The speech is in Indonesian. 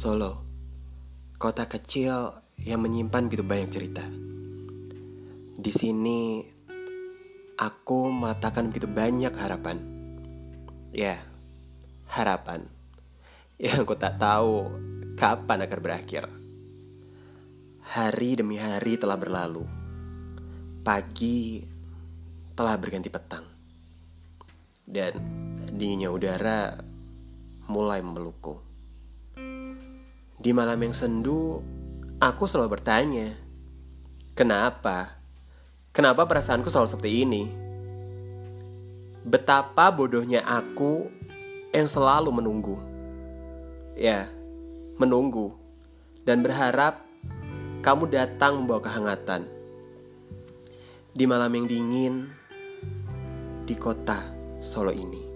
Solo, kota kecil yang menyimpan begitu banyak cerita. Di sini, aku meletakkan begitu banyak harapan. Ya, harapan yang aku tak tahu kapan akan berakhir. Hari demi hari telah berlalu. Pagi telah berganti petang. Dan dinginnya udara mulai memelukku. Di malam yang sendu, aku selalu bertanya, kenapa? Kenapa perasaanku selalu seperti ini? Betapa bodohnya aku yang selalu menunggu. Ya, menunggu dan berharap kamu datang membawa kehangatan. Di malam yang dingin di kota Solo ini.